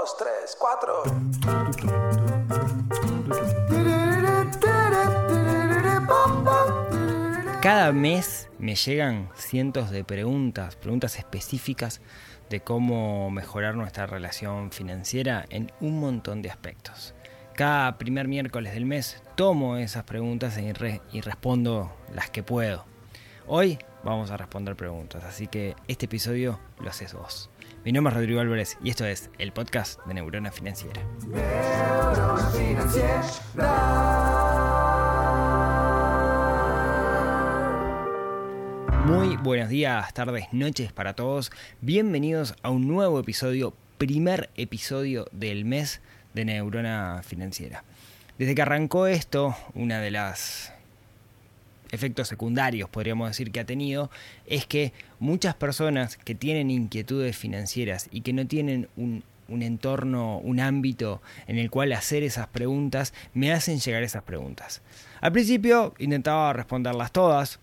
dos, tres, cuatro. Cada mes me llegan cientos de preguntas, preguntas específicas de cómo mejorar nuestra relación financiera en un montón de aspectos. Cada primer miércoles del mes tomo esas preguntas y, y respondo las que puedo. Hoy vamos a responder preguntas, así que este episodio lo haces vos. Mi nombre es Rodrigo Álvarez y esto es el podcast de Neurona Financiera. Muy buenos días, tardes, noches para todos. Bienvenidos a un nuevo episodio, primer episodio del mes de Neurona Financiera. Desde que arrancó esto, una de las efectos secundarios, podríamos decir, que ha tenido, es que muchas personas que tienen inquietudes financieras y que no tienen un, entorno, un ámbito en el cual hacer esas preguntas, me hacen llegar esas preguntas. Al principio intentaba responderlas todas,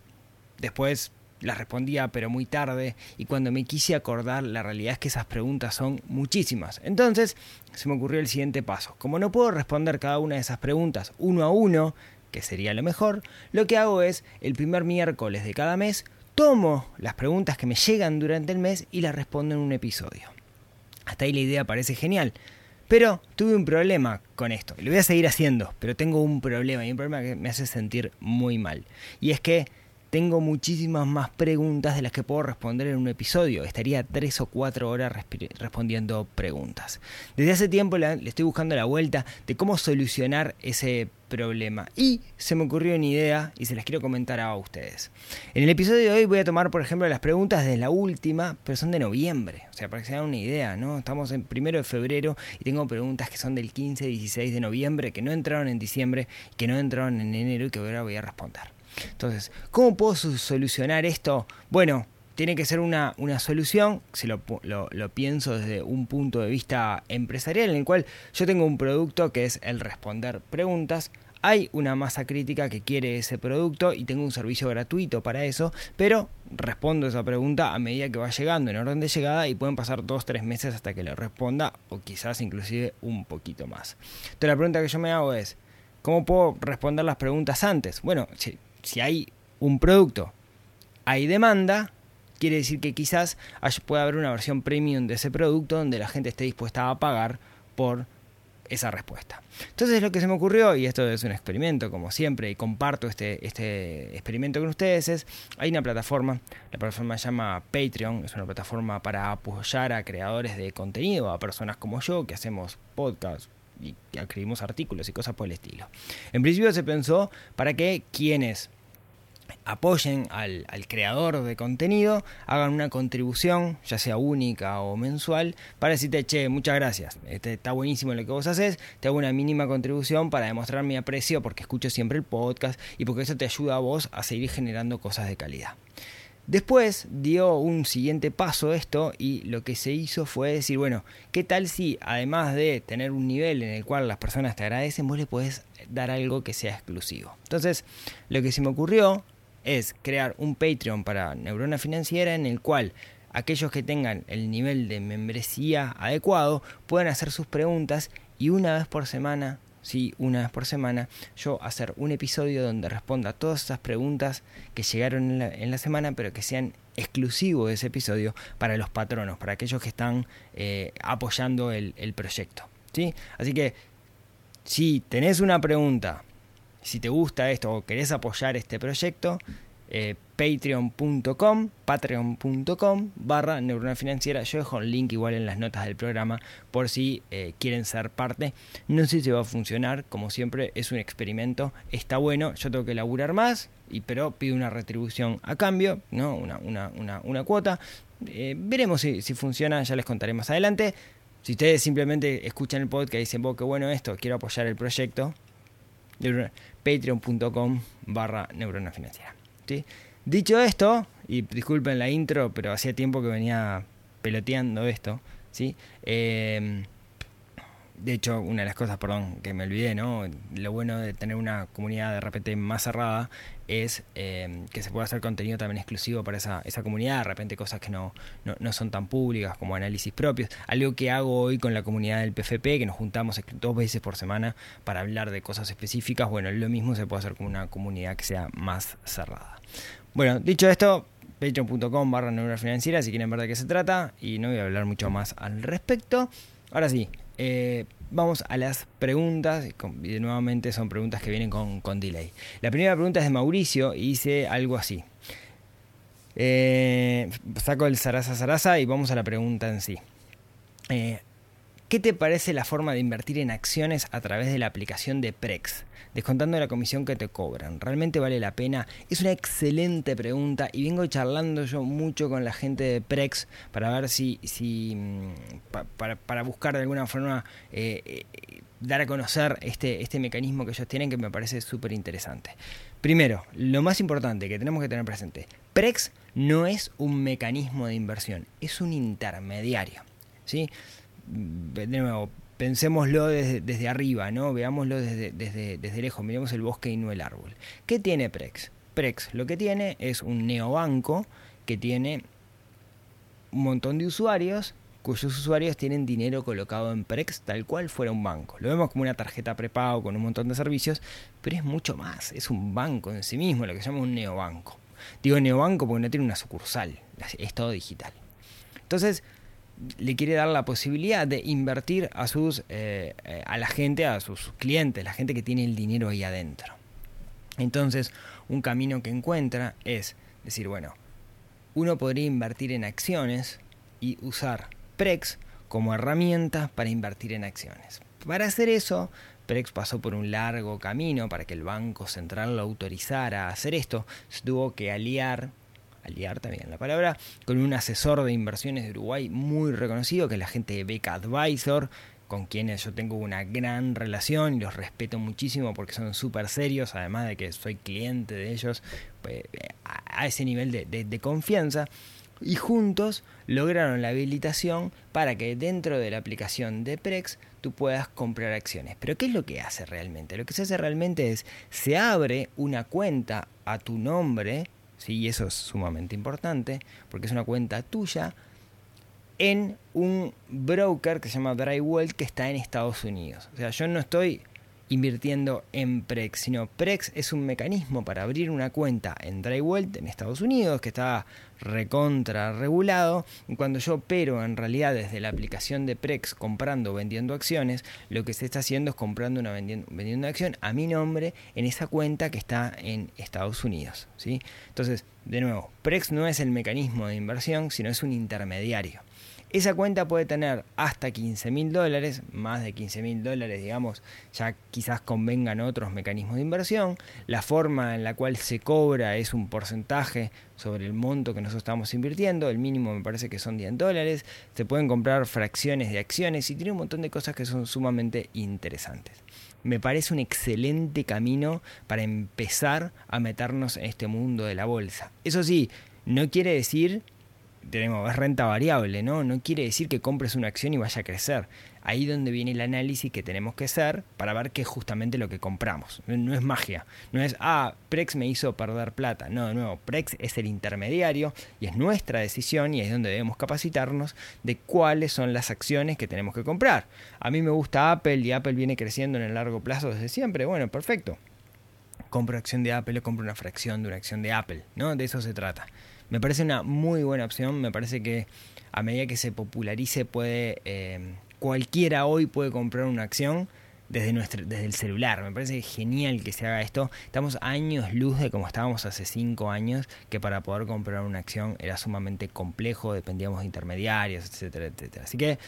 después las respondía pero muy tarde y cuando me quise acordar la realidad es que esas preguntas son muchísimas. Entonces se me ocurrió el siguiente paso. Como no puedo responder cada una de esas preguntas uno a uno, que sería lo mejor, lo que hago es el primer miércoles de cada mes tomo las preguntas que me llegan durante el mes y las respondo en un episodio. Hasta ahí la idea parece genial. Pero tuve un problema con esto. Lo voy a seguir haciendo, pero tengo un problema y un problema que me hace sentir muy mal. Y es que tengo muchísimas más preguntas de las que puedo responder en un episodio. Estaría tres o cuatro horas respondiendo preguntas. Desde hace tiempo le, estoy buscando la vuelta de cómo solucionar ese problema. Y se me ocurrió una idea y se las quiero comentar a ustedes. En el episodio de hoy voy a tomar, por ejemplo, las preguntas de la última, pero son de noviembre. O sea, para que se hagan una idea, ¿no? Estamos en primero de febrero y tengo preguntas que son del 15, 16 de noviembre, que no entraron en diciembre, que no entraron en enero y que ahora voy a responder. Entonces, ¿cómo puedo solucionar esto? Bueno, tiene que ser una, una solución, si lo, lo, pienso desde un punto de vista empresarial, en el cual yo tengo un producto que es el responder preguntas, hay una masa crítica que quiere ese producto y tengo un servicio gratuito para eso, pero respondo esa pregunta a medida que va llegando en orden de llegada y pueden pasar dos, tres meses hasta que le responda o quizás inclusive un poquito más. Entonces la pregunta que yo me hago es, ¿cómo puedo responder las preguntas antes? Bueno, si, si hay un producto, hay demanda, quiere decir que quizás pueda haber una versión premium de ese producto donde la gente esté dispuesta a pagar por esa respuesta. Entonces lo que se me ocurrió, y esto es un experimento como siempre, y comparto este, este experimento con ustedes, es, hay una plataforma, la plataforma se llama Patreon, es una plataforma para apoyar a creadores de contenido, a personas como yo que hacemos podcasts, y escribimos artículos y cosas por el estilo. En principio se pensó para que quienes apoyen al, creador de contenido, hagan una contribución, ya sea única o mensual, para decirte, che, muchas gracias, este, está buenísimo lo que vos haces, te hago una mínima contribución para demostrar mi aprecio porque escucho siempre el podcast y porque eso te ayuda a vos a seguir generando cosas de calidad. Después dio un siguiente paso esto y lo que se hizo fue decir, bueno, ¿qué tal si además de tener un nivel en el cual las personas te agradecen, vos le podés dar algo que sea exclusivo? Entonces, lo que se me ocurrió es crear un Patreon para Neurona Financiera en el cual aquellos que tengan el nivel de membresía adecuado puedan hacer sus preguntas y una vez por semana, sí, una vez por semana, yo hacer un episodio donde responda todas esas preguntas que llegaron en la, semana, pero que sean exclusivos de ese episodio para los patronos, para aquellos que están eh, apoyando el, el proyecto. ¿sí? Así que si tenés una pregunta si te gusta esto o querés apoyar este proyecto, eh, patreon.com, patreon.com barra neurona financiera. Yo dejo el link igual en las notas del programa por si eh, quieren ser parte. No sé si va a funcionar, como siempre es un experimento, está bueno, yo tengo que laburar más, y, pero pido una retribución a cambio, ¿no? una, una, una, cuota. Eh, veremos si, si funciona, ya les contaré más adelante. Si ustedes simplemente escuchan el podcast y dicen, vos, qué bueno esto, quiero apoyar el proyecto, patreon.com barra neurona financiera. Dicho esto, y disculpen la intro, pero hacía tiempo que venía peloteando esto, ¿sí? Em, de hecho, una de las cosas, perdón, que me olvidé, ¿no? Lo bueno de tener una comunidad de repente más cerrada es eh, que se puede hacer contenido también exclusivo para esa, esa comunidad, de repente cosas que no, no, son tan públicas como análisis propios. Algo que hago hoy con la comunidad del PFP, que nos juntamos dos veces por semana para hablar de cosas específicas, bueno, lo mismo se puede hacer con una comunidad que sea más cerrada. Bueno, dicho esto, patreon.com barra neurona financiera si quieren ver de qué se trata y no voy a hablar mucho más al respecto. Ahora sí, eh, vamos a las preguntas, y nuevamente son preguntas que vienen con, delay. La primera pregunta es de Mauricio y dice algo así. Eh, saco el zaraza zaraza y vamos a la pregunta en sí. Eh, ¿Qué te parece la forma de invertir en acciones a través de la aplicación de Prex? Descontando la comisión que te cobran. ¿Realmente vale la pena? Es una excelente pregunta y vengo charlando yo mucho con la gente de Prex para ver si, si mm, para, buscar de alguna forma eh, eh, dar a conocer este, este mecanismo que ellos tienen que me parece súper interesante. Primero, lo más importante que tenemos que tener presente, Prex no es un mecanismo de inversión, es un intermediario. ¿sí? De nuevo, pensémoslo desde, arriba, ¿no? Veámoslo desde, desde, desde lejos, miremos el bosque y no el árbol. ¿Qué tiene Prex? Prex lo que tiene es un neobanco que tiene un montón de usuarios cuyos usuarios tienen dinero colocado en Prex tal cual fuera un banco. Lo vemos como una tarjeta prepago con un montón de servicios, pero es mucho más, es un banco en sí mismo, lo que se llama un neobanco. Digo neobanco porque no tiene una sucursal, es todo digital. Entonces, le quiere dar la posibilidad de invertir a sus eh, eh, a la gente, a sus clientes, la gente que tiene el dinero ahí adentro. Entonces, un camino que encuentra es decir, bueno, uno podría invertir en acciones y usar Prex como herramienta para invertir en acciones. Para hacer eso, Prex pasó por un largo camino para que el Banco Central lo autorizara a hacer esto. Se tuvo que aliar aliar también la palabra, con un asesor de inversiones de Uruguay muy reconocido, que es la gente de Beca Advisor, con quienes yo tengo una gran relación y los respeto muchísimo porque son súper serios, además de que soy cliente de ellos pues, a ese nivel de, de confianza. Y juntos lograron la habilitación para que dentro de la aplicación de Prex tú puedas comprar acciones. Pero ¿qué es lo que hace realmente? Lo que se hace realmente es, se abre una cuenta a tu nombre ¿sí? y eso es sumamente importante, porque es una cuenta tuya, en un broker que se llama Drywall que está en Estados Unidos. O sea, yo no estoy invirtiendo en Prex, sino Prex es un mecanismo para abrir una cuenta en Drywall en Estados Unidos que está recontra regulado. Y cuando yo opero en realidad desde la aplicación de Prex comprando o vendiendo acciones, lo que se está haciendo es comprando una vendiendo, vendiendo una acción a mi nombre en esa cuenta que está en Estados Unidos. ¿sí? Entonces, de nuevo, Prex no es el mecanismo de inversión, sino es un intermediario. Esa cuenta puede tener hasta 15 mil dólares, más de 15 mil dólares, digamos, ya quizás convengan otros mecanismos de inversión. La forma en la cual se cobra es un porcentaje sobre el monto que nosotros estamos invirtiendo. El mínimo me parece que son 10 dólares. Se pueden comprar fracciones de acciones y tiene un montón de cosas que son sumamente interesantes. Me parece un excelente camino para empezar a meternos en este mundo de la bolsa. Eso sí, no quiere decir tenemos, es renta variable, ¿no? No quiere decir que compres una acción y vaya a crecer. Ahí donde viene el análisis que tenemos que hacer para ver qué es justamente lo que compramos. No, es magia. No es, ah, Prex me hizo perder plata. No, de nuevo, Prex es el intermediario y es nuestra decisión y es donde debemos capacitarnos de cuáles son las acciones que tenemos que comprar. A mí me gusta Apple y Apple viene creciendo en el largo plazo desde siempre. Bueno, perfecto. Compro acción de Apple o compro una fracción de una acción de Apple, ¿no? De eso se trata. Me parece una muy buena opción, me parece que a medida que se popularice puede, eh, cualquiera hoy puede comprar una acción desde, nuestro, desde el celular. Me parece genial que se haga esto. Estamos años luz de como estábamos hace cinco años, que para poder comprar una acción era sumamente complejo, dependíamos de intermediarios, etcétera, etcétera. Así que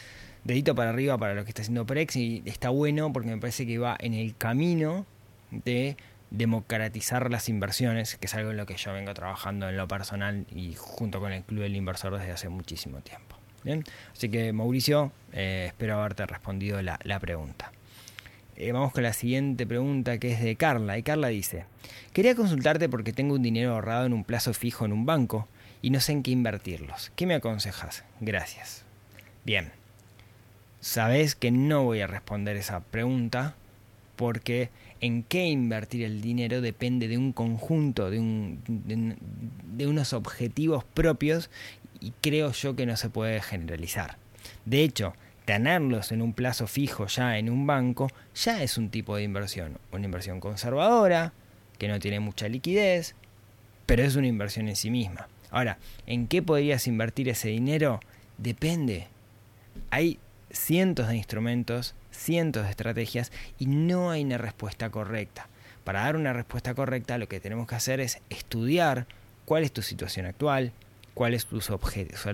dedito para arriba para lo que está haciendo Prex y está bueno porque me parece que va en el camino de democratizar las inversiones, que es algo en lo que yo vengo trabajando en lo personal y junto con el Club del Inversor desde hace muchísimo tiempo. Bien, así que Mauricio, eh, espero haberte respondido la, pregunta. Eh, vamos con la siguiente pregunta que es de Carla. Y Carla dice, quería consultarte porque tengo un dinero ahorrado en un plazo fijo en un banco y no sé en qué invertirlos. ¿Qué me aconsejas? Gracias. Bien. sabes que no voy a responder esa pregunta porque en qué invertir el dinero depende de un conjunto, de, un, de, unos objetivos propios y creo yo que no se puede generalizar. De hecho, tenerlos en un plazo fijo ya en un banco ya es un tipo de inversión, una inversión conservadora, que no tiene mucha liquidez, pero es una inversión en sí misma. Ahora, ¿en qué podrías invertir ese dinero? Depende. Hay cientos de instrumentos, cientos de estrategias y no hay una respuesta correcta. Para dar una respuesta correcta lo que tenemos que hacer es estudiar cuál es tu situación actual, cuáles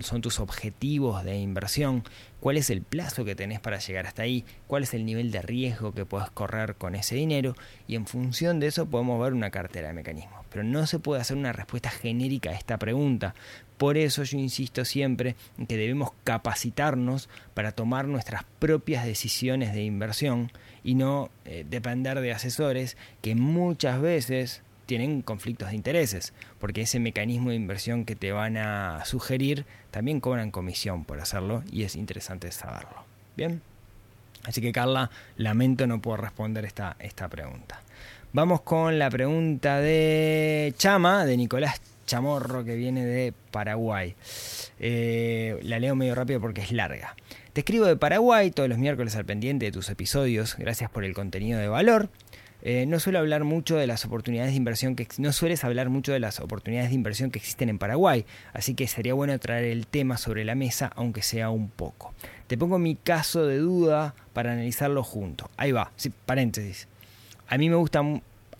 son tus objetivos de inversión, cuál es el plazo que tenés para llegar hasta ahí, cuál es el nivel de riesgo que puedes correr con ese dinero y en función de eso podemos ver una cartera de mecanismos. Pero no se puede hacer una respuesta genérica a esta pregunta. Por eso yo insisto siempre en que debemos capacitarnos para tomar nuestras propias decisiones de inversión y no eh, depender de asesores que muchas veces tienen conflictos de intereses, porque ese mecanismo de inversión que te van a sugerir también cobran comisión por hacerlo y es interesante saberlo. Bien, así que Carla, lamento no puedo responder esta, esta pregunta. Vamos con la pregunta de Chama, de Nicolás Chamorro, que viene de Paraguay. Eh, la leo medio rápido porque es larga. Te escribo de Paraguay todos los miércoles al pendiente de tus episodios. Gracias por el contenido de valor. Eh, no suelo hablar mucho de las oportunidades de inversión que no sueles hablar mucho de las oportunidades de inversión que existen en Paraguay, así que sería bueno traer el tema sobre la mesa, aunque sea un poco. Te pongo mi caso de duda para analizarlo junto. Ahí va, sí, paréntesis. A mí me gusta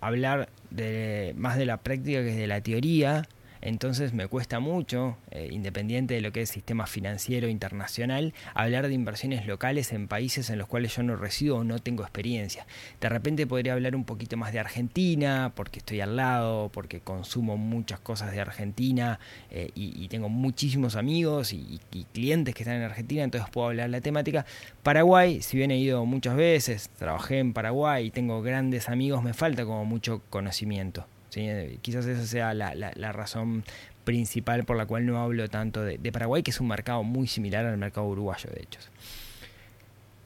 hablar de, más de la práctica que de la teoría entonces me cuesta mucho, eh, independiente de lo que es sistema financiero internacional, hablar de inversiones locales en países en los cuales yo no resido o no tengo experiencia. De repente podría hablar un poquito más de Argentina, porque estoy al lado, porque consumo muchas cosas de Argentina eh, y, tengo muchísimos amigos y, y, clientes que están en Argentina, entonces puedo hablar de la temática. Paraguay, si bien he ido muchas veces, trabajé en Paraguay y tengo grandes amigos, me falta como mucho conocimiento. Quizás esa sea la, razón principal por la cual no hablo tanto de, Paraguay, que es un mercado muy similar al mercado uruguayo, de hecho.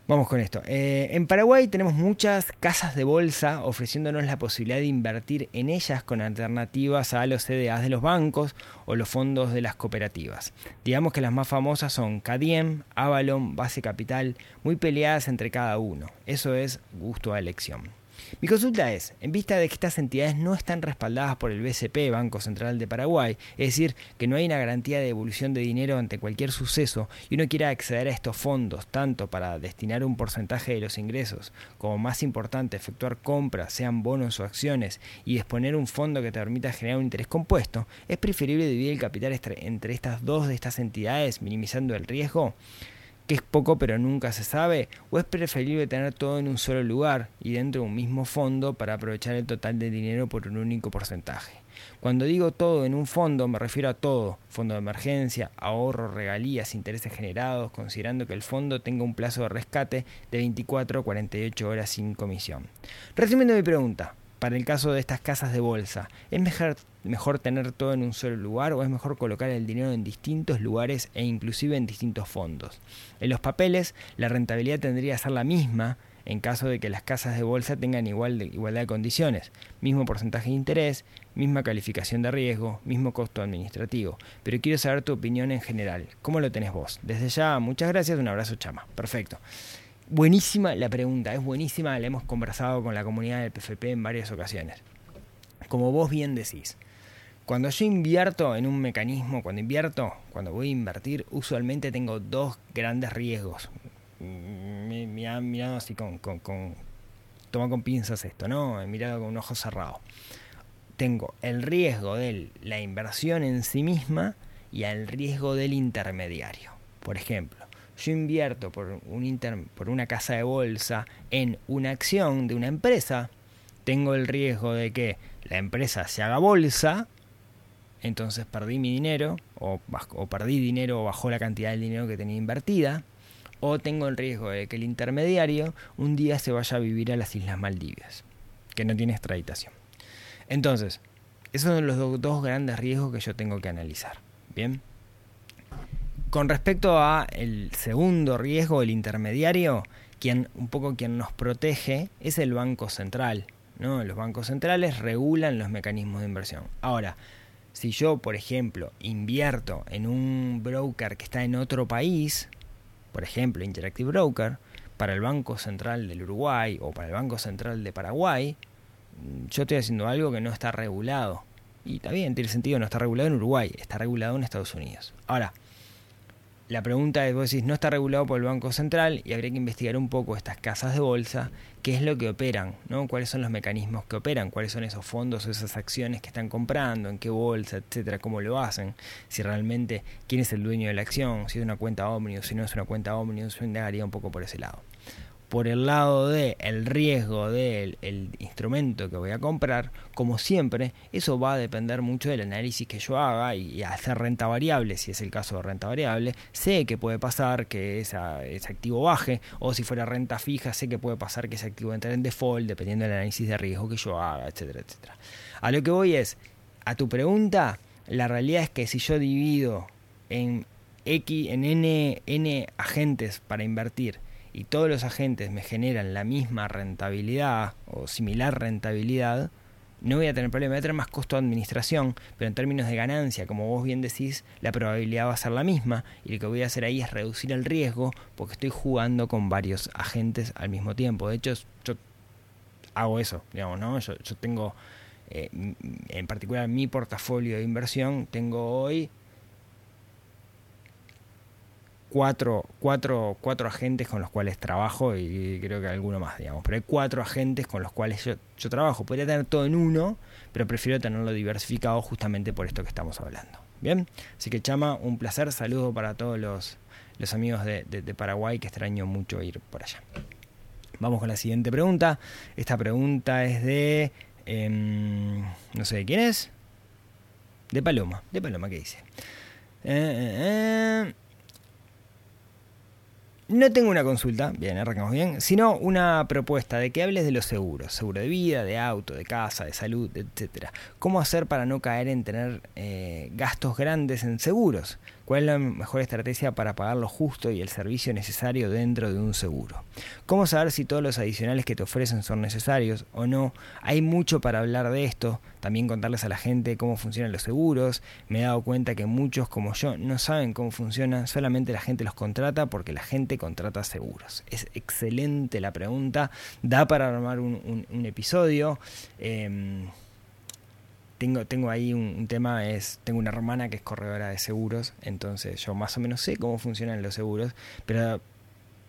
Vamos con esto. Eh, en Paraguay tenemos muchas casas de bolsa ofreciéndonos la posibilidad de invertir en ellas con alternativas a los CDAs de los bancos o los fondos de las cooperativas. Digamos que las más famosas son Cadiem, Avalon, Base Capital, muy peleadas entre cada uno. Eso es gusto a elección. Mi consulta es, en vista de que estas entidades no están respaldadas por el BCP, Banco Central de Paraguay, es decir, que no hay una garantía de devolución de dinero ante cualquier suceso y uno quiere acceder a estos fondos tanto para destinar un porcentaje de los ingresos como más importante efectuar compras, sean bonos o acciones, y disponer un fondo que te permita generar un interés compuesto, ¿es preferible dividir el capital entre estas dos de estas entidades minimizando el riesgo? Que es poco pero nunca se sabe, o es preferible tener todo en un solo lugar y dentro de un mismo fondo para aprovechar el total de dinero por un único porcentaje. Cuando digo todo en un fondo me refiero a todo, fondo de emergencia, ahorro, regalías, intereses generados, considerando que el fondo tenga un plazo de rescate de 24 a 48 horas sin comisión. Resumiendo mi pregunta, para el caso de estas casas de bolsa, ¿es mejor, mejor, tener todo en un solo lugar o es mejor colocar el dinero en distintos lugares e inclusive en distintos fondos? En los papeles, la rentabilidad tendría que ser la misma en caso de que las casas de bolsa tengan igual de, igualdad de condiciones, mismo porcentaje de interés, misma calificación de riesgo, mismo costo administrativo. Pero quiero saber tu opinión en general. ¿Cómo lo tenés vos? Desde ya, muchas gracias, un abrazo chama. Perfecto. Buenísima la pregunta, es buenísima, la hemos conversado con la comunidad del PFP en varias ocasiones. Como vos bien decís, cuando yo invierto en un mecanismo, cuando invierto, cuando voy a invertir, usualmente tengo dos grandes riesgos. Mirado mirado así con, toma con pinzas esto, ¿no? He mirado con un ojo cerrado. Tengo el riesgo de la inversión en sí misma y el riesgo del intermediario. Por ejemplo, yo invierto por una casa de bolsa en una acción de una empresa, tengo el riesgo de que la empresa se haga bolsa, entonces perdí mi dinero, o, perdí dinero o bajó la cantidad de dinero que tenía invertida, o tengo el riesgo de que el intermediario un día se vaya a vivir a las Islas Maldivas, que no tiene extraditación. Entonces, esos son los dos grandes riesgos que yo tengo que analizar. Bien. con respecto a el segundo riesgo, el intermediario, quien un poco quien nos protege es el Banco Central. ¿no? Los bancos centrales regulan los mecanismos de inversión. Ahora, si yo, por ejemplo, invierto en un broker que está en otro país, por ejemplo, Interactive Broker, para el Banco Central del Uruguay o para el Banco Central de Paraguay, yo estoy haciendo algo que no está regulado. Y bien, tiene sentido, no está regulado en Uruguay, está regulado en Estados Unidos. Ahora, la pregunta es, vos decís, no está regulado por el Banco Central y habría que investigar un poco estas casas de bolsa, qué es lo que operan, ¿no? cuáles son los mecanismos que operan, cuáles son esos fondos o esas acciones que están comprando, en qué bolsa, etcétera, cómo lo hacen, si realmente quién es el dueño de la acción, si es una cuenta Omnius, si no es una cuenta Omnius, yo indagaría un poco por ese lado por el lado del el riesgo del el instrumento que voy a comprar, como siempre, eso va a depender mucho del análisis que yo haga y, hacer renta variable, si es el caso de renta variable, sé que puede pasar que esa, ese activo baje, o si fuera renta fija, sé que puede pasar que ese activo entre en default, dependiendo del análisis de riesgo que yo haga, etcétera, etcétera. A lo que voy es, a tu pregunta, la realidad es que si yo divido en X, en N, N agentes para invertir, y todos los agentes me generan la misma rentabilidad o similar rentabilidad, no voy a tener problema, voy a tener más costo de administración, pero en términos de ganancia, como vos bien decís, la probabilidad va a ser la misma y lo que voy a hacer ahí es reducir el riesgo porque estoy jugando con varios agentes al mismo tiempo. De hecho, yo hago eso, digamos, ¿no? Yo, yo tengo, eh, en particular mi portafolio de inversión, tengo hoy cuatro, cuatro, cuatro agentes con los cuales trabajo y creo que alguno más, digamos. Pero hay cuatro agentes con los cuales yo, trabajo. Podría tener todo en uno, pero prefiero tenerlo diversificado justamente por esto que estamos hablando. Bien, así que Chama, un placer. Saludo para todos los, los amigos de, de, Paraguay que extraño mucho ir por allá. Vamos con la siguiente pregunta. Esta pregunta es de... Em, no sé de quién es. De Paloma. De Paloma, ¿qué dice? Eh, eh, eh. No tengo una consulta, bien, arrancamos bien, sino una propuesta de que hables de los seguros, seguro de vida, de auto, de casa, de salud, etcétera. ¿Cómo hacer para no caer en tener eh, gastos grandes en seguros? ¿Cuál es la mejor estrategia para pagar lo justo y el servicio necesario dentro de un seguro? ¿Cómo saber si todos los adicionales que te ofrecen son necesarios o no? Hay mucho para hablar de esto, también contarles a la gente cómo funcionan los seguros. Me he dado cuenta que muchos como yo no saben cómo funcionan, solamente la gente los contrata porque la gente contrata seguros. Es excelente la pregunta, da para armar un, episodio. Em, tengo, tengo ahí un, tema, es tengo una hermana que es corredora de seguros, entonces yo más o menos sé cómo funcionan los seguros, pero,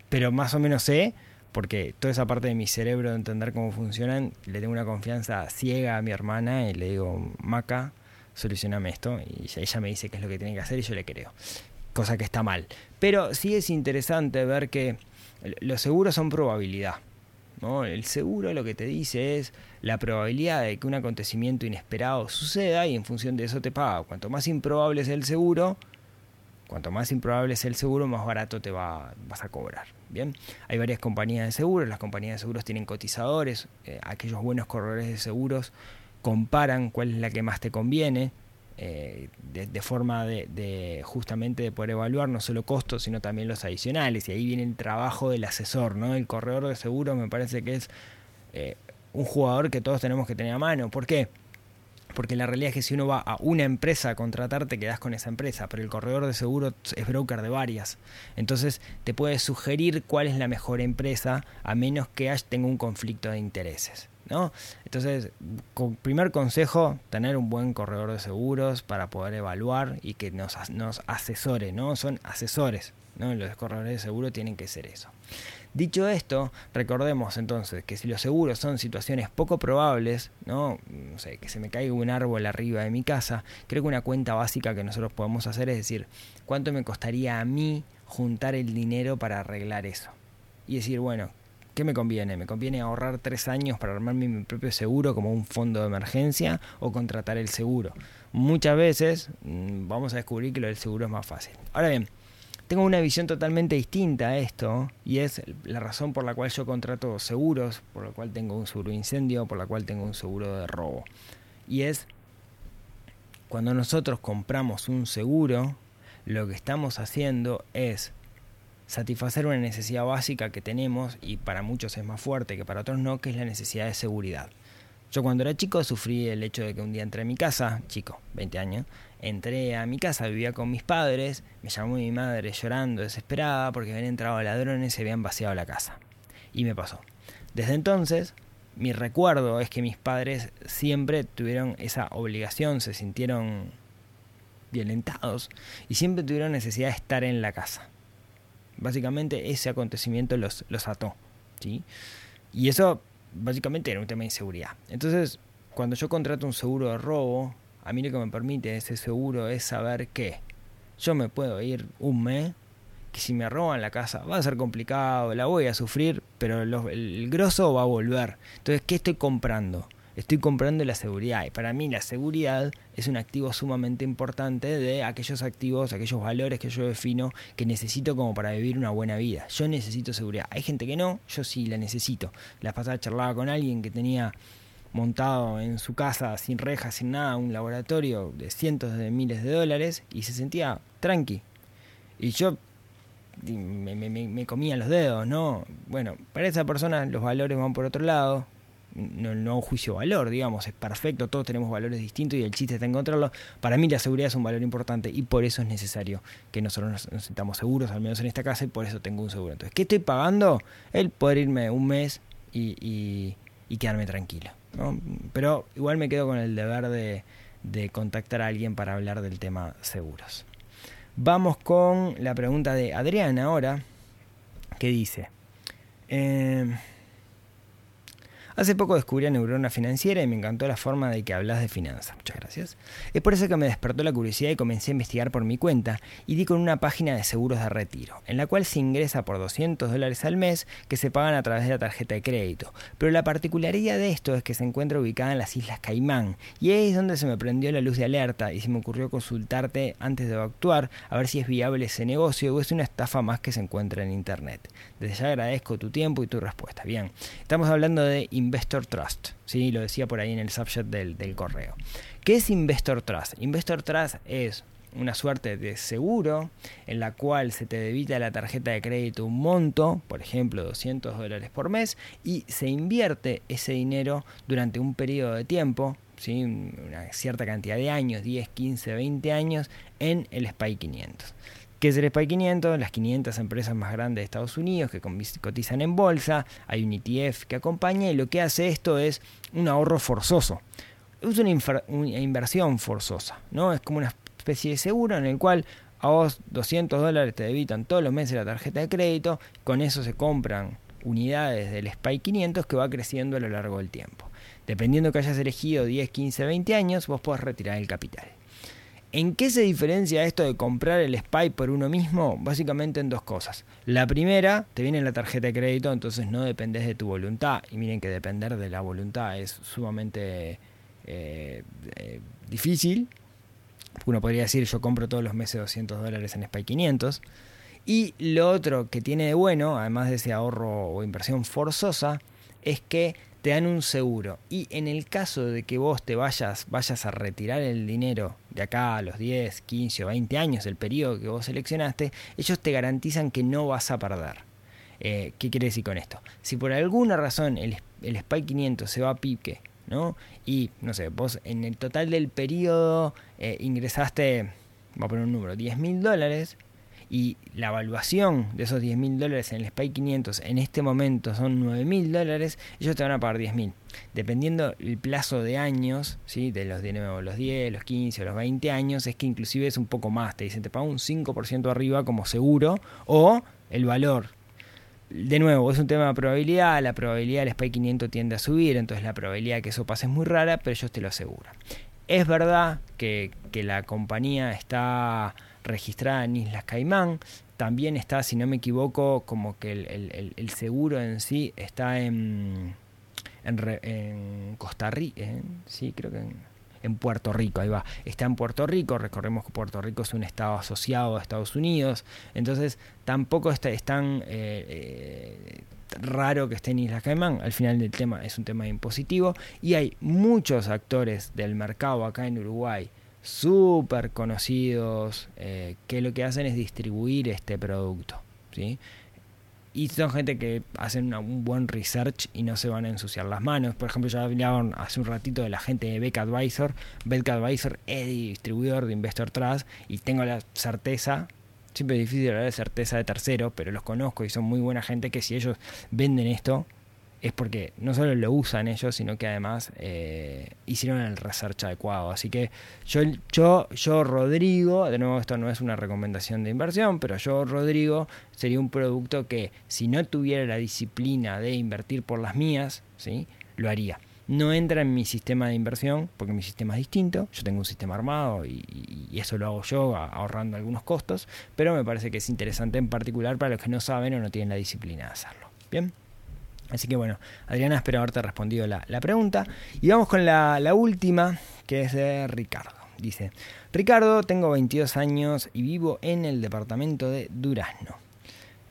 pero más o menos sé, porque toda esa parte de mi cerebro de entender cómo funcionan, le tengo una confianza ciega a mi hermana y le digo, Maca, solucioname esto, y ella me dice qué es lo que tiene que hacer y yo le creo, cosa que está mal. Pero sí es interesante ver que los seguros son probabilidad. El seguro lo que te dice es la probabilidad de que un acontecimiento inesperado suceda y en función de eso te paga. Cuanto más improbable es el seguro, cuanto más improbable es el seguro, más barato te va, vas a cobrar. Bien, hay varias compañías de seguros, las compañías de seguros tienen cotizadores, eh, aquellos buenos corredores de seguros comparan cuál es la que más te conviene, eh, de, forma de, justamente de poder evaluar no solo costos, sino también los adicionales. Y ahí viene el trabajo del asesor, ¿no? El corredor de seguros me parece que es eh, un jugador que todos tenemos que tener a mano. ¿Por qué? Porque la realidad es que si uno va a una empresa a contratar, te quedas con esa empresa, pero el corredor de seguros es broker de varias. Entonces te puede sugerir cuál es la mejor empresa a menos que tenga un conflicto de intereses. Entonces, primer consejo, tener un buen corredor de seguros para poder evaluar y que nos, nos asesore, ¿no? Son asesores, ¿no? Los corredores de seguro tienen que ser eso. Dicho esto, recordemos entonces que si los seguros son situaciones poco probables, ¿no? sé, que se me caiga un árbol arriba de mi casa, creo que una cuenta básica que nosotros podemos hacer es decir, ¿cuánto me costaría a mí juntar el dinero para arreglar eso? Y decir, bueno, ¿Qué me conviene? ¿Me conviene ahorrar tres años para armarme mi propio seguro como un fondo de emergencia o contratar el seguro? Muchas veces mm, vamos a descubrir que lo del seguro es más fácil. Ahora bien, tengo una visión totalmente distinta a esto y es la razón por la cual yo contrato seguros, por la cual tengo un seguro de incendio, por la cual tengo un seguro de robo. Y es cuando nosotros compramos un seguro, lo que estamos haciendo es satisfacer una necesidad básica que tenemos y para muchos es más fuerte que para otros no, que es la necesidad de seguridad. Yo cuando era chico sufrí el hecho de que un día entré a mi casa, chico, 20 años, entré a mi casa, vivía con mis padres, me llamó mi madre llorando, desesperada, porque habían entrado ladrones y habían vaciado la casa. Y me pasó. Desde entonces, mi recuerdo es que mis padres siempre tuvieron esa obligación, se sintieron violentados y siempre tuvieron necesidad de estar en la casa. Básicamente ese acontecimiento los, los ató. ¿sí? Y eso básicamente era un tema de inseguridad. Entonces, cuando yo contrato un seguro de robo, a mí lo que me permite ese seguro es saber que yo me puedo ir un mes, que si me roban la casa va a ser complicado, la voy a sufrir, pero el grosso va a volver. Entonces, ¿qué estoy comprando? Estoy comprando la seguridad. Y para mí la seguridad es un activo sumamente importante de aquellos activos, aquellos valores que yo defino que necesito como para vivir una buena vida. Yo necesito seguridad. Hay gente que no, yo sí la necesito. La pasada charlaba con alguien que tenía montado en su casa sin rejas, sin nada, un laboratorio de cientos de miles de dólares y se sentía tranqui. Y yo me, me, me, comía los dedos, ¿no? Bueno, para esa persona los valores van por otro lado, no, no un juicio valor, digamos, es perfecto, todos tenemos valores distintos y el chiste está encontrarlo. Para mí la seguridad es un valor importante y por eso es necesario que nosotros nos, nos sintamos seguros, al menos en esta casa, y por eso tengo un seguro. Entonces, ¿qué estoy pagando? El poder irme un mes y, quedarme tranquilo. Pero igual me quedo con el deber de, de contactar a alguien para hablar del tema seguros. Vamos con la pregunta de Adriana ahora, que dice, eh, Hace poco descubrí a Neurona Financiera y me encantó la forma de que hablas de finanzas. Muchas gracias. Es por eso que me despertó la curiosidad y comencé a investigar por mi cuenta y di con una página de seguros de retiro, en la cual se ingresa por 200 dólares al mes que se pagan a través de la tarjeta de crédito. Pero la particularidad de esto es que se encuentra ubicada en las Islas Caimán y ahí es donde se me prendió la luz de alerta y se me ocurrió consultarte antes de actuar a ver si es viable ese negocio o es una estafa más que se encuentra en internet. Desde ya agradezco tu tiempo y tu respuesta. Bien, estamos hablando de Investor Trust. ¿sí? Lo decía por ahí en el subject del, del correo. ¿Qué es Investor Trust? Investor Trust es una suerte de seguro en la cual se te debita la tarjeta de crédito un monto, por ejemplo 200 dólares por mes, y se invierte ese dinero durante un periodo de tiempo, ¿sí? una cierta cantidad de años, 10, 15, 20 años, en el SPY 500. ¿Qué es el SPY 500? Las 500 empresas más grandes de Estados Unidos que cotizan en bolsa, hay un ETF que acompaña y lo que hace esto es un ahorro forzoso. Es una, una inversión forzosa, ¿no? Es como una especie de seguro en el cual a vos 200 dólares te debitan todos los meses la tarjeta de crédito, con eso se compran unidades del SPY 500 que va creciendo a lo largo del tiempo. Dependiendo que hayas elegido 10, 15, 20 años, vos podés retirar el capital. ¿En qué se diferencia esto de comprar el SPY por uno mismo? Básicamente en dos cosas. La primera, te viene la tarjeta de crédito, entonces no dependes de tu voluntad. Y miren que depender de la voluntad es sumamente eh, eh, difícil. Uno podría decir, yo compro todos los meses 200 dólares en SPY 500. Y lo otro que tiene de bueno, además de ese ahorro o inversión forzosa, es que te dan un seguro. Y en el caso de que vos te vayas, vayas a retirar el dinero de acá a los 10, 15 o 20 años, el periodo que vos seleccionaste, ellos te garantizan que no vas a perder. Eh, ¿Qué quiere decir con esto? Si por alguna razón el, el SPY 500 se va a pique, ¿no? Y, no sé, vos en el total del periodo eh, ingresaste, voy a poner un número, 10 mil dólares, y la evaluación de esos 10 mil dólares en el SPY 500 en este momento son 9 mil dólares, ellos te van a pagar 10 mil. Dependiendo el plazo de años, ¿sí? de los, de los 10, los 15 los 20 años, es que inclusive es un poco más. Te dicen, te pago un 5% arriba como seguro o el valor. De nuevo, es un tema de probabilidad, la probabilidad del SPY 500 tiende a subir, entonces la probabilidad de que eso pase es muy rara, pero ellos te lo aseguran. Es verdad que, que la compañía está registrada en Islas Caimán. También está, si no me equivoco, como que el, seguro en sí está en, en, Costa Rica, sí, creo que en, Puerto Rico, ahí va. Está en Puerto Rico, recordemos que Puerto Rico es un estado asociado a Estados Unidos, entonces tampoco está, es tan eh, eh, raro que esté en Islas Caimán. Al final del tema es un tema impositivo y hay muchos actores del mercado acá en Uruguay súper conocidos eh, que lo que hacen es distribuir este producto. ¿sí? Y son gente que hacen un buen research y no se van a ensuciar las manos. Por ejemplo, ya hablaban hace un ratito de la gente de Beck Advisor. Beck Advisor es distribuidor de Investor Trust y tengo la certeza, siempre es difícil hablar de certeza de tercero, pero los conozco y son muy buena gente que si ellos venden esto, es porque no solo lo usan ellos, sino que además eh, hicieron el research adecuado. Así que yo, yo, yo, Rodrigo, de nuevo esto no es una recomendación de inversión, pero yo, Rodrigo, sería un producto que si no tuviera la disciplina de invertir por las mías, ¿sí? lo haría. No entra en mi sistema de inversión, porque mi sistema es distinto, yo tengo un sistema armado y, y eso lo hago yo ahorrando algunos costos, pero me parece que es interesante en particular para los que no saben o no tienen la disciplina de hacerlo. Bien. Así que bueno, Adriana, espero haberte respondido la, pregunta. Y vamos con la, la, última, que es de Ricardo. Dice, Ricardo, tengo 22 años y vivo en el departamento de Durazno.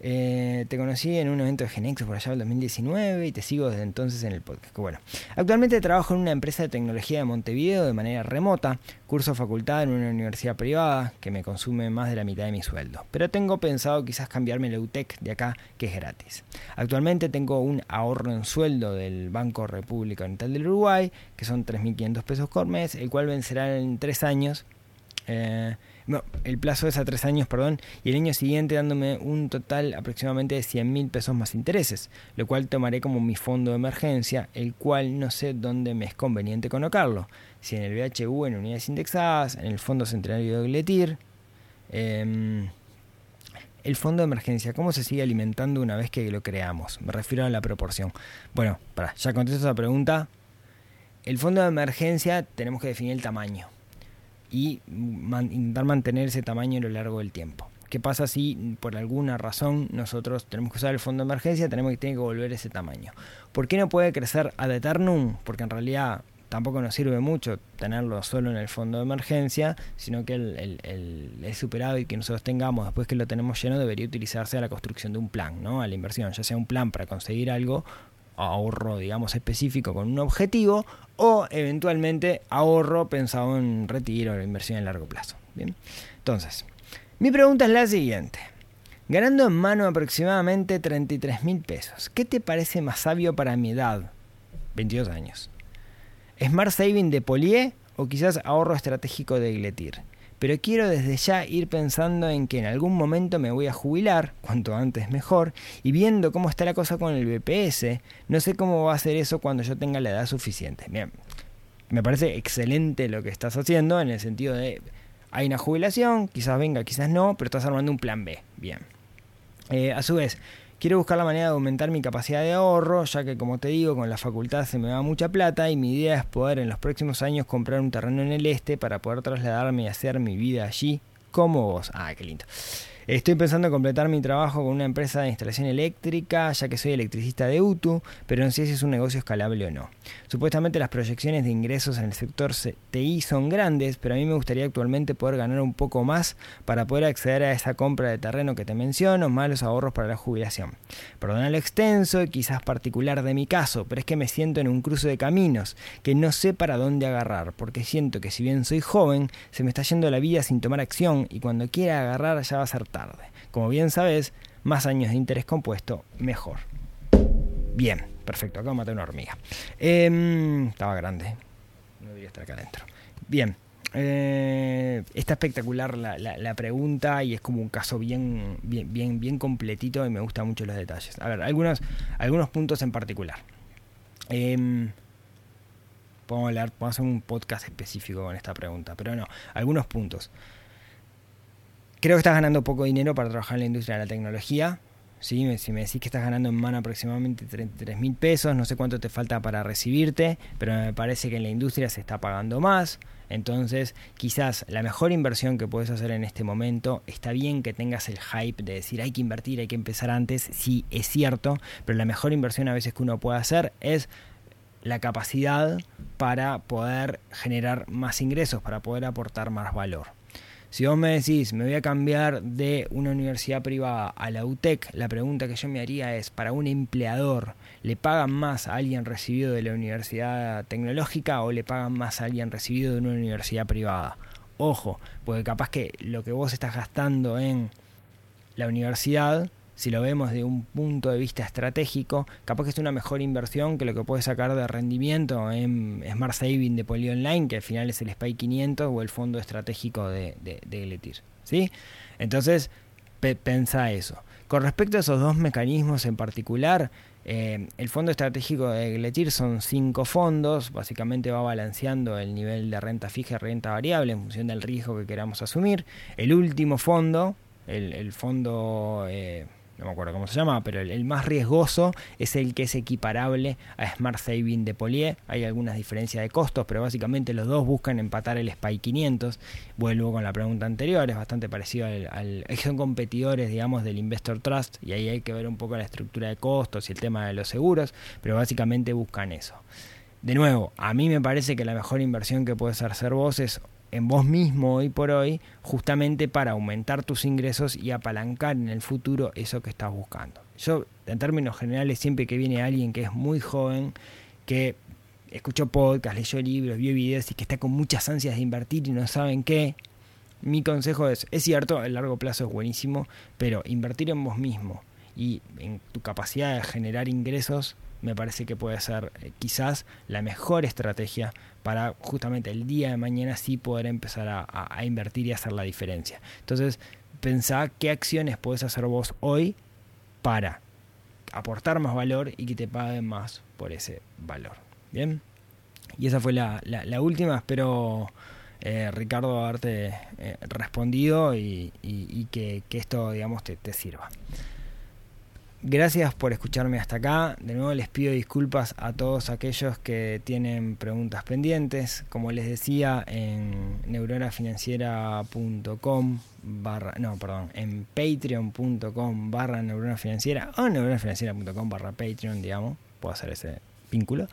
Eh, te conocí en un evento de Genex por allá del 2019 y te sigo desde entonces en el podcast. Bueno, actualmente trabajo en una empresa de tecnología de Montevideo de manera remota, curso facultad en una universidad privada que me consume más de la mitad de mi sueldo. Pero tengo pensado quizás cambiarme la UTEC de acá, que es gratis. Actualmente tengo un ahorro en sueldo del Banco República Oriental del Uruguay, que son 3.500 pesos por mes, el cual vencerá en tres años. Eh, el plazo es a tres años, perdón, y el año siguiente dándome un total aproximadamente de 100 mil pesos más intereses, lo cual tomaré como mi fondo de emergencia, el cual no sé dónde me es conveniente colocarlo, si en el BHU, en unidades indexadas, en el Fondo Centenario de Gletir. Em, el fondo de emergencia, ¿cómo se sigue alimentando una vez que lo creamos? Me refiero a la proporción. Bueno, para, ya contesto esa pregunta. El fondo de emergencia tenemos que definir el tamaño y intentar mantener ese tamaño a lo largo del tiempo. ¿Qué pasa si por alguna razón nosotros tenemos que usar el fondo de emergencia? Tenemos que tener que volver ese tamaño. ¿Por qué no puede crecer ad eternum? Porque en realidad tampoco nos sirve mucho tenerlo solo en el fondo de emergencia, sino que el, el, el, superávit que nosotros tengamos después que lo tenemos lleno debería utilizarse a la construcción de un plan, ¿no? a la inversión, ya sea un plan para conseguir algo ahorro, digamos, específico con un objetivo o eventualmente ahorro pensado en retiro o inversión en largo plazo. Bien, entonces, mi pregunta es la siguiente. Ganando en mano aproximadamente 33 mil pesos, ¿qué te parece más sabio para mi edad? 22 años. ¿Smart Saving de Polié o quizás ahorro estratégico de Gletir? Pero quiero desde ya ir pensando en que en algún momento me voy a jubilar, cuanto antes mejor, y viendo cómo está la cosa con el BPS, no sé cómo va a ser eso cuando yo tenga la edad suficiente. Bien, me parece excelente lo que estás haciendo en el sentido de hay una jubilación, quizás venga, quizás no, pero estás armando un plan B. Bien. Eh, a su vez, Quiero buscar la manera de aumentar mi capacidad de ahorro, ya que como te digo, con la facultad se me va mucha plata y mi idea es poder en los próximos años comprar un terreno en el este para poder trasladarme y hacer mi vida allí como vos. Ah, qué lindo. Estoy pensando en completar mi trabajo con una empresa de instalación eléctrica, ya que soy electricista de UTU, pero no sé si es un negocio escalable o no. Supuestamente las proyecciones de ingresos en el sector TI son grandes, pero a mí me gustaría actualmente poder ganar un poco más para poder acceder a esa compra de terreno que te menciono, más los ahorros para la jubilación. Perdona lo extenso y quizás particular de mi caso, pero es que me siento en un cruce de caminos, que no sé para dónde agarrar, porque siento que si bien soy joven, se me está yendo la vida sin tomar acción y cuando quiera agarrar ya va a ser tarde. Como bien sabes, más años de interés compuesto, mejor. Bien, perfecto, acá maté una hormiga. Em, estaba grande, no debería estar acá adentro. Bien, eh, está espectacular la, pregunta y es como un caso bien, bien, bien, bien completito y me gustan mucho los detalles. A ver, algunos, algunos puntos en particular. Eh, podemos, hablar, podemos hacer un podcast específico con esta pregunta, pero no, algunos puntos. Creo que estás ganando poco dinero para trabajar en la industria de la tecnología. ¿sí? Si me decís que estás ganando en mano aproximadamente 33 mil pesos, no sé cuánto te falta para recibirte, pero me parece que en la industria se está pagando más. Entonces, quizás la mejor inversión que puedes hacer en este momento, está bien que tengas el hype de decir hay que invertir, hay que empezar antes, sí es cierto, pero la mejor inversión a veces que uno puede hacer es la capacidad para poder generar más ingresos, para poder aportar más valor. Si vos me decís, me voy a cambiar de una universidad privada a la UTEC, la pregunta que yo me haría es, ¿para un empleador le pagan más a alguien recibido de la universidad tecnológica o le pagan más a alguien recibido de una universidad privada? ojo, porque capaz que lo que vos estás gastando en la universidad, si lo vemos de un punto de vista estratégico, capaz que es una mejor inversión que lo que puedes sacar de rendimiento en Smart Saving de Poly Online, que al final es el SPY 500 o el fondo estratégico de, de, de ¿sí? Entonces, pensa eso. Con respecto a esos dos mecanismos en particular, eh, el fondo estratégico de Gletir son cinco fondos, básicamente va balanceando el nivel de renta fija y renta variable en función del riesgo que queramos asumir. El último fondo, el, fondo... Eh, no me acuerdo cómo se llama, pero el, más riesgoso es el que es equiparable a Smart Saving de Polier. Hay algunas diferencias de costos, pero básicamente los dos buscan empatar el SPY 500. Vuelvo con la pregunta anterior, es bastante parecido al, Son competidores, digamos, del Investor Trust, y ahí hay que ver un poco la estructura de costos y el tema de los seguros, pero básicamente buscan eso. De nuevo, a mí me parece que la mejor inversión que puedes hacer vos es en vos mismo hoy por hoy, justamente para aumentar tus ingresos y apalancar en el futuro eso que estás buscando. Yo, en términos generales, siempre que viene alguien que es muy joven, que escuchó podcast, leyó libros, vio videos y que está con muchas ansias de invertir y no saben qué, mi consejo es, es cierto, el largo plazo es buenísimo, pero invertir en vos mismo y en tu capacidad de generar ingresos me parece que puede ser eh, quizás la mejor estrategia para justamente el día de mañana sí poder empezar a, invertir y hacer la diferencia. Entonces, pensá qué acciones puedes hacer vos hoy para aportar más valor y que te paguen más por ese valor. Bien, y esa fue la, última. Espero, eh, Ricardo, haberte eh, respondido y, que, esto, digamos, te sirva. Gracias por escucharme hasta acá. De nuevo les pido disculpas a todos aquellos que tienen preguntas pendientes. Como les decía, en neuronafinanciera.com barra, no, perdón, en patreon.com barra neuronafinanciera o neuronafinanciera.com barra patreon, digamos, puedo hacer ese vínculo.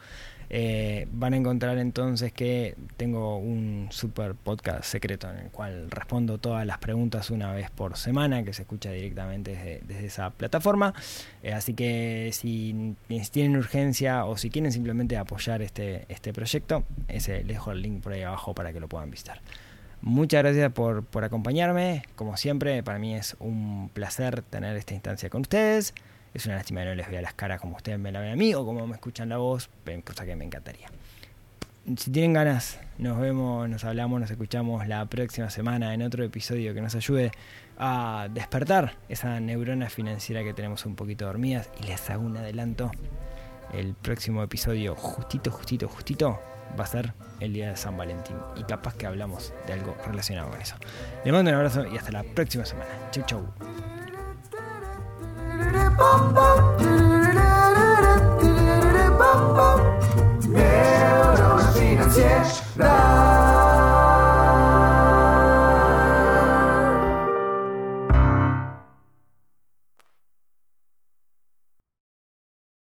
Eh, van a encontrar entonces que tengo un super podcast secreto en el cual respondo todas las preguntas una vez por semana que se escucha directamente desde, esa plataforma. Eh, así que si, tienen urgencia o si quieren simplemente apoyar este, este proyecto, ese, les dejo el link por ahí abajo para que lo puedan visitar. Muchas gracias por, por acompañarme. Como siempre, para mí es un placer tener esta instancia con ustedes. Es una lástima que no les vea las caras como ustedes me la ven a mí o como me escuchan la voz, cosa que me encantaría. Si tienen ganas, nos vemos, nos hablamos, nos escuchamos la próxima semana en otro episodio que nos ayude a despertar esa neurona financiera que tenemos un poquito dormidas. Y les hago un adelanto. El próximo episodio, justito, justito, justito, va a ser el día de San Valentín. Y capaz que hablamos de algo relacionado con eso. Les mando un abrazo y hasta la próxima semana. Chau, chau. Neurofinanciera.